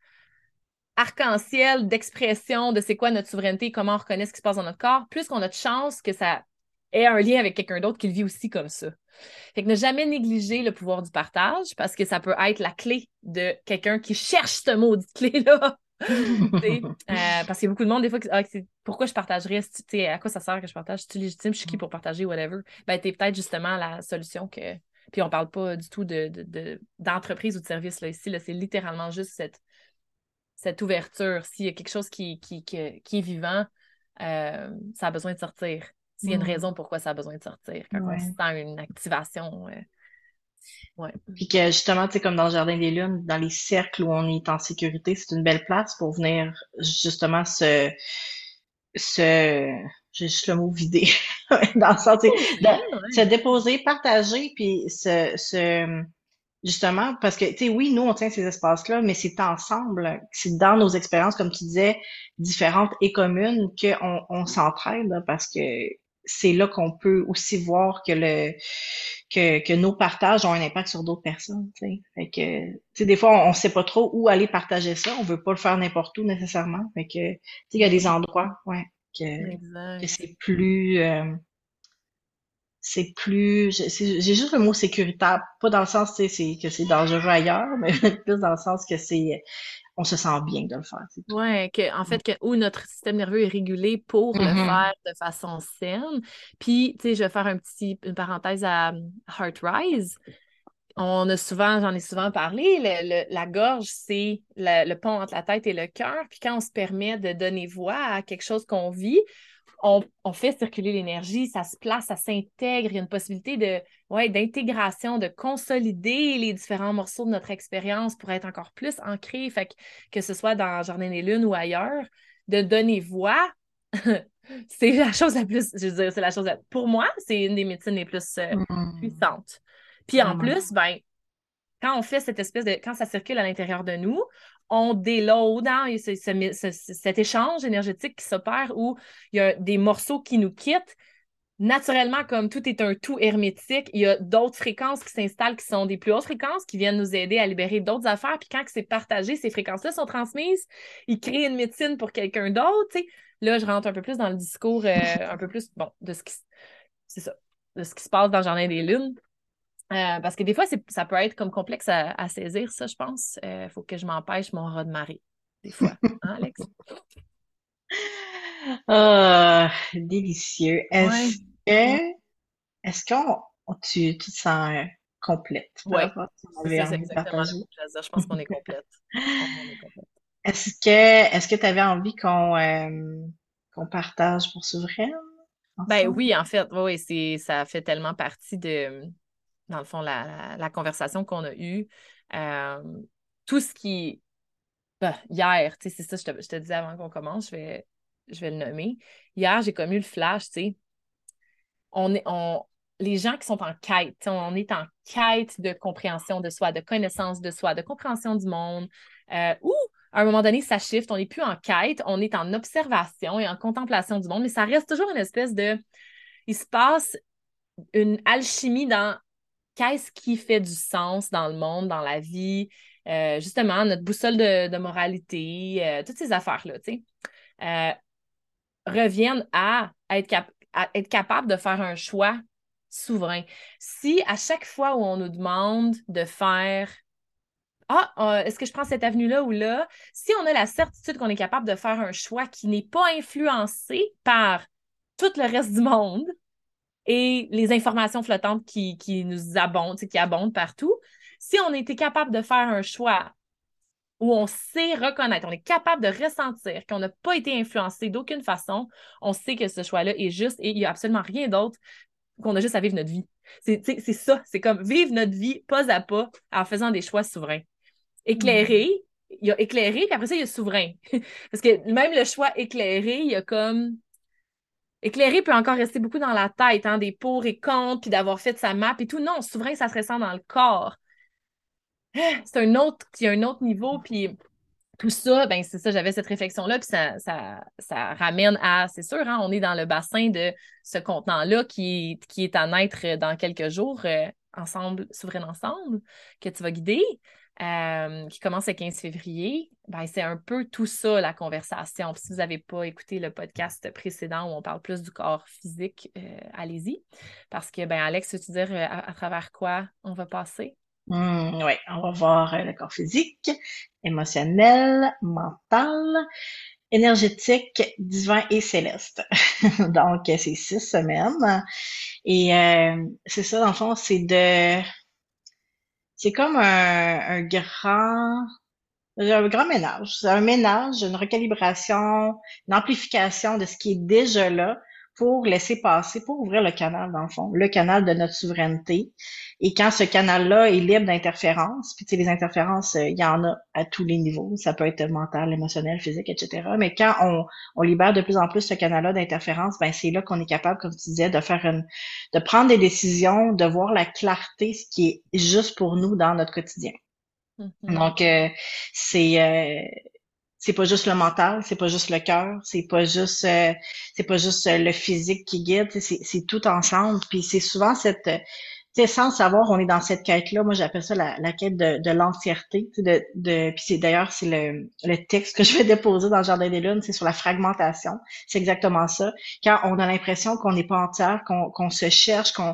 arc-en-ciel d'expression de c'est quoi notre souveraineté, comment on reconnaît ce qui se passe dans notre corps, plus qu'on a de chance que ça ait un lien avec quelqu'un d'autre qui le vit aussi comme ça. Fait que ne jamais négliger le pouvoir du partage parce que ça peut être la clé de quelqu'un qui cherche ce maudit clé-là. euh, parce qu'il y a beaucoup de monde, des fois, qui ah, pourquoi je partagerais, à quoi ça sert que je partage? Tu légitime, je suis qui pour partager, whatever. Ben, t'es peut-être justement la solution que. Puis on parle pas du tout d'entreprise de, de, ou de service là, ici. Là, c'est littéralement juste cette, cette ouverture. S'il y a quelque chose qui, qui, qui, est vivant, euh, ça a besoin de sortir. S'il y a une raison pourquoi ça a besoin de sortir, quand on sent une activation. Euh, ouais. Puis que justement, tu sais, comme dans le Jardin des Lunes, dans les cercles où on est en sécurité, c'est une belle place pour venir justement se. se j'ai juste le mot vider. dans le sens, se déposer, partager, puis se, se justement, parce que, tu sais, oui, nous, on tient ces espaces-là, mais c'est ensemble, c'est dans nos expériences, comme tu disais, différentes et communes, qu'on on, s'entraide, parce que c'est là qu'on peut aussi voir que le que, que nos partages ont un impact sur d'autres personnes. sais Fait que, tu sais, des fois, on, ne sait pas trop où aller partager ça. On veut pas le faire n'importe où nécessairement. Fait que, tu sais, il y a des endroits, ouais, que, que c'est plus euh, c'est plus j'ai juste le mot sécuritaire pas dans le sens c'est que c'est dangereux ailleurs mais plus dans le sens que c'est on se sent bien de le faire. Oui, que, en fait, que, où notre système nerveux est régulé pour le mm-hmm. faire de façon saine. Puis, tu sais, je vais faire un petit, une parenthèse à Heart Rise. On a souvent, j'en ai souvent parlé, la gorge, c'est le, le, pont entre la tête et le cœur. Puis quand on se permet de donner voix à quelque chose qu'on vit, on, fait circuler l'énergie, ça se place, ça s'intègre. Il y a une possibilité de, ouais, d'intégration, de consolider les différents morceaux de notre expérience pour être encore plus ancré. Fait que, que ce soit dans Jardin des Lunes ou ailleurs, de donner voix, c'est la chose la plus, je veux dire, c'est la chose, pour moi, c'est une des médecines les plus euh, mm. puissantes. Puis en plus, ben, quand on fait cette espèce de, quand ça circule à l'intérieur de nous, on déload, hein, cet échange énergétique qui s'opère où il y a des morceaux qui nous quittent. Naturellement, comme tout est un tout hermétique, il y a d'autres fréquences qui s'installent qui sont des plus hautes fréquences qui viennent nous aider à libérer d'autres affaires. Puis quand c'est partagé, ces fréquences-là sont transmises, ils créent une médecine pour quelqu'un d'autre. Là, je rentre un peu plus dans le discours, euh, un peu plus bon, de ce qui ça, de ce qui se passe dans le Jardin des Lunes. Euh, parce que des fois, ça peut être comme complexe à, saisir, ça, je pense. Il euh, faut que je m'empêche mon rat de marée, des fois. Hein, Alex? Ah, délicieux. Est-ce que, est-ce qu'on, tu, tu te sens complète? Oui, c'est exactement Je pense qu'on est complète. Est-ce que, est-ce que tu avais envie qu'on, euh, qu'on partage pour s'ouvrir? Ben oui, en fait, oui, c'est, ça fait tellement partie de, dans le fond, la, conversation qu'on a eue. Euh, tout ce qui. Ben, hier, tu sais, c'est ça, je te, je te, disais avant qu'on commence, je vais, je vais le nommer. Hier, j'ai comme eu le flash, tu sais. On est, on, les gens qui sont en quête, on est en quête de compréhension de soi, de connaissance de soi, de compréhension du monde, euh, ou à un moment donné, ça shift, on n'est plus en quête, on est en observation et en contemplation du monde, mais ça reste toujours une espèce de. Il se passe une alchimie dans qu'est-ce qui fait du sens dans le monde, dans la vie, euh, justement, notre boussole de, moralité, euh, toutes ces affaires-là, tu sais, euh, reviennent à être, être capable de faire un choix souverain. Si à chaque fois où on nous demande de faire ah, est-ce que je prends cette avenue-là ou là? Si on a la certitude qu'on est capable de faire un choix qui n'est pas influencé par tout le reste du monde et les informations flottantes qui, qui nous abondent, qui abondent partout, si on était capable de faire un choix où on sait reconnaître, on est capable de ressentir qu'on n'a pas été influencé d'aucune façon, on sait que ce choix-là est juste et il n'y a absolument rien d'autre qu'on a juste à vivre notre vie. C'est ça, c'est comme vivre notre vie pas à pas en faisant des choix souverains éclairé, il y a éclairé, puis après ça, il y a souverain. Parce que même le choix éclairé, il y a comme. Éclairé peut encore rester beaucoup dans la tête, hein, des pour et contre, puis d'avoir fait sa map et tout. Non, souverain, ça se ressent dans le corps. C'est un autre, il a un autre niveau, puis tout ça, ben c'est ça, j'avais cette réflexion-là, puis ça, ça, ramène à, c'est sûr, hein, on est dans le bassin de ce contenant-là qui, qui est à naître dans quelques jours, euh, ensemble, souverain ensemble, que tu vas guider. Euh, qui commence le 15 février, ben, c'est un peu tout ça, la conversation. si vous n'avez pas écouté le podcast précédent où on parle plus du corps physique, euh, allez-y. Parce que, ben, Alex, veux-tu dire euh, à, travers quoi on va passer? Mmh, oui, on va voir le corps physique, émotionnel, mental, énergétique, divin et céleste. Donc, c'est six semaines. Et c'est ça, dans le fond, c'est de c'est comme un, grand un grand ménage. Un ménage, une recalibration, une amplification de ce qui est déjà là pour laisser passer, pour ouvrir le canal, dans le fond, le canal de notre souveraineté. Et quand ce canal-là est libre d'interférences, puis tu sais, les interférences, euh, il y en a à tous les niveaux, ça peut être mental, émotionnel, physique, etc. Mais quand on, on libère de plus en plus ce canal-là d'interférences, ben c'est là qu'on est capable, comme tu disais, de faire une, de prendre des décisions, de voir la clarté, ce qui est juste pour nous dans notre quotidien. Mm-hmm. Donc, euh, c'est euh, c'est pas juste le mental, c'est pas juste le cœur, c'est pas juste euh, c'est pas juste euh, le physique qui guide, c'est tout ensemble. Puis c'est souvent cette sais, sans savoir, on est dans cette quête-là. Moi, j'appelle ça la, quête de, de l'entièreté. De, de, puis c'est d'ailleurs, c'est le, le texte que je vais déposer dans le Jardin des Lunes, c'est sur la fragmentation. C'est exactement ça. Quand on a l'impression qu'on n'est pas entière, qu'on se cherche, qu'il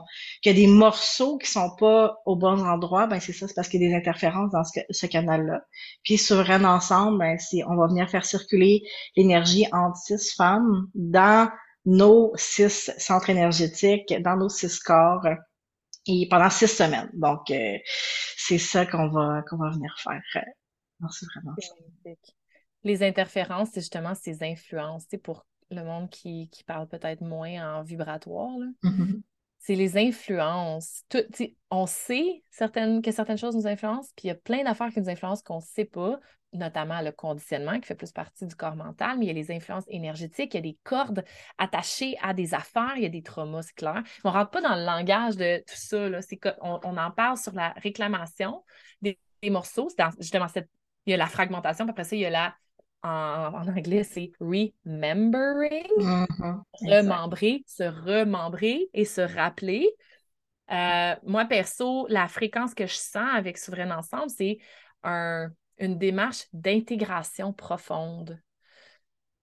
y a des morceaux qui sont pas au bon endroit, ben c'est ça, c'est parce qu'il y a des interférences dans ce, canal-là. Puis souveraine ensemble, ben c'est on va venir faire circuler l'énergie entre six femmes dans nos six centres énergétiques, dans nos six corps et pendant six semaines. Donc, euh, c'est ça qu'on va, qu'on va venir faire. Euh, c'est vraiment Les interférences, c'est justement ces influences, pour le monde qui, qui parle peut-être moins en vibratoire. Mm-hmm. C'est les influences. Tout, on sait certaines, que certaines choses nous influencent, puis il y a plein d'affaires qui nous influencent qu'on ne sait pas notamment le conditionnement qui fait plus partie du corps mental, mais il y a les influences énergétiques, il y a des cordes attachées à des affaires, il y a des traumas, c'est clair. on ne rentre pas dans le langage de tout ça. Là. C'est on, on, en parle sur la réclamation des, morceaux. justement, cette, il y a la fragmentation, puis après ça, il y a la. En, anglais, c'est remembering, mm-hmm. remembrer, se remembrer et se rappeler. Euh, moi, perso, la fréquence que je sens avec Souveraine Ensemble, c'est un une démarche d'intégration profonde.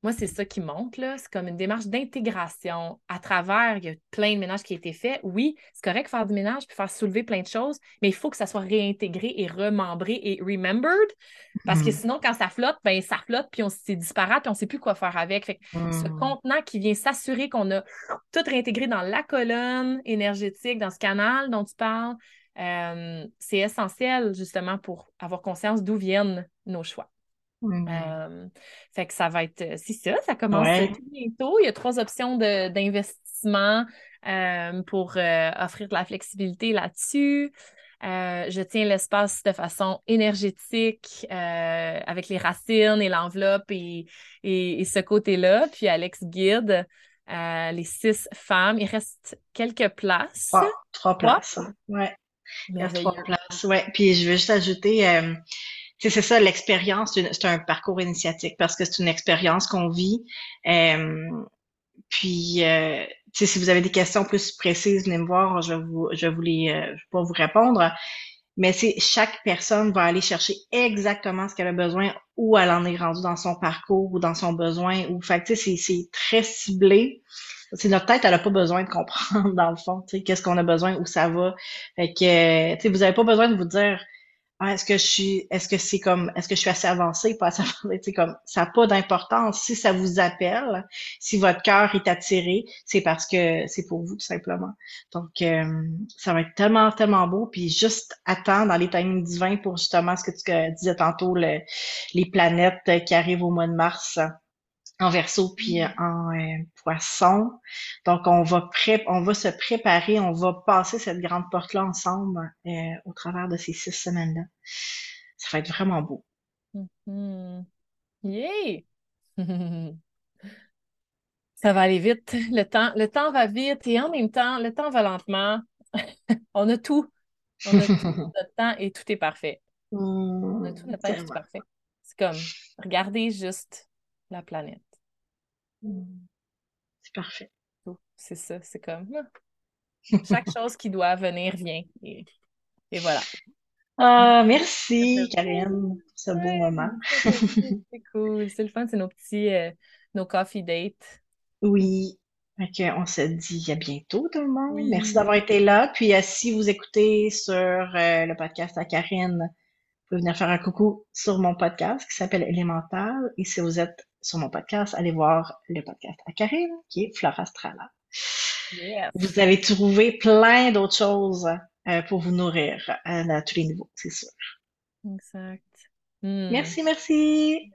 Moi, c'est ça qui monte, là. C'est comme une démarche d'intégration à travers, il y a plein de ménages qui ont été faits. Oui, c'est correct de faire du ménage puis faire soulever plein de choses, mais il faut que ça soit réintégré et remembré et remembered. Parce que mm. sinon, quand ça flotte, ben ça flotte, puis c'est disparate, puis on ne sait plus quoi faire avec. Fait ce mm. contenant qui vient s'assurer qu'on a tout réintégré dans la colonne énergétique, dans ce canal dont tu parles, euh, c'est essentiel justement pour avoir conscience d'où viennent nos choix. Euh, fait que ça va être, euh, c'est ça, ça commence bientôt. Il y a trois options d'investissement pour offrir de la flexibilité là-dessus. je tiens l'espace de façon énergétique avec les racines et l'enveloppe et, et, ce côté-là. Puis Alex guide les six femmes. Il reste quelques places. trois places. Ouais. Il y a trois places, ouais. Puis je veux juste ajouter, euh, c'est ça, l'expérience, c'est un parcours initiatique parce que c'est une expérience qu'on vit. Euh, puis, euh, si vous avez des questions plus précises, venez me voir, je vais vous, je vais vous les, euh, je vais vous répondre. Mais c'est chaque personne va aller chercher exactement ce qu'elle a besoin, où elle en est rendue dans son parcours ou dans son besoin. Ou fait, c'est très ciblé. c'est notre tête, elle a pas besoin de comprendre dans le fond, tu sais, qu'est-ce qu'on a besoin, où ça va. Fait que, tu sais, vous avez pas besoin de vous dire, ah, est-ce que je suis, est-ce que c'est comme, est-ce que je suis assez avancée, pas assez avancée, comme, ça n'a pas d'importance. Si ça vous appelle, si votre cœur est attiré, c'est parce que c'est pour vous, tout simplement. Donc, euh, ça va être tellement, tellement beau. Puis juste attendre dans les timings divins pour justement ce que tu disais tantôt, le, les planètes qui arrivent au mois de mars en verso puis mm. en euh, poisson. Donc on va pré on va se préparer, on va passer cette grande porte là ensemble euh, au travers de ces six semaines là. Ça va être vraiment beau. Mm-hmm. Yay! Ça va aller vite. Le temps, le temps va vite et en même temps, le temps va lentement. on a tout. On a tout notre temps et tout est parfait. on a tout notre temps et tout est parfait. C'est comme, regardez juste la planète. C'est parfait. C'est ça, c'est comme chaque chose qui doit venir vient. Et, voilà. Ah, merci, Karine, pour ce beau moment. c'est cool. C'est le fun, c'est nos petits euh, nos coffee dates. Oui. on se dit à bientôt tout le monde. Merci d'avoir été là. Puis euh, si vous écoutez sur euh, le podcast à Karine, vous pouvez venir faire un coucou sur mon podcast qui s'appelle Élémental. Et si vous êtes sur mon podcast, allez voir le podcast à Karine, qui est Flora Strala. Vous avez trouvé plein d'autres choses euh, pour vous nourrir euh, à tous les niveaux, c'est sûr. Exact. Hmm. Merci, merci.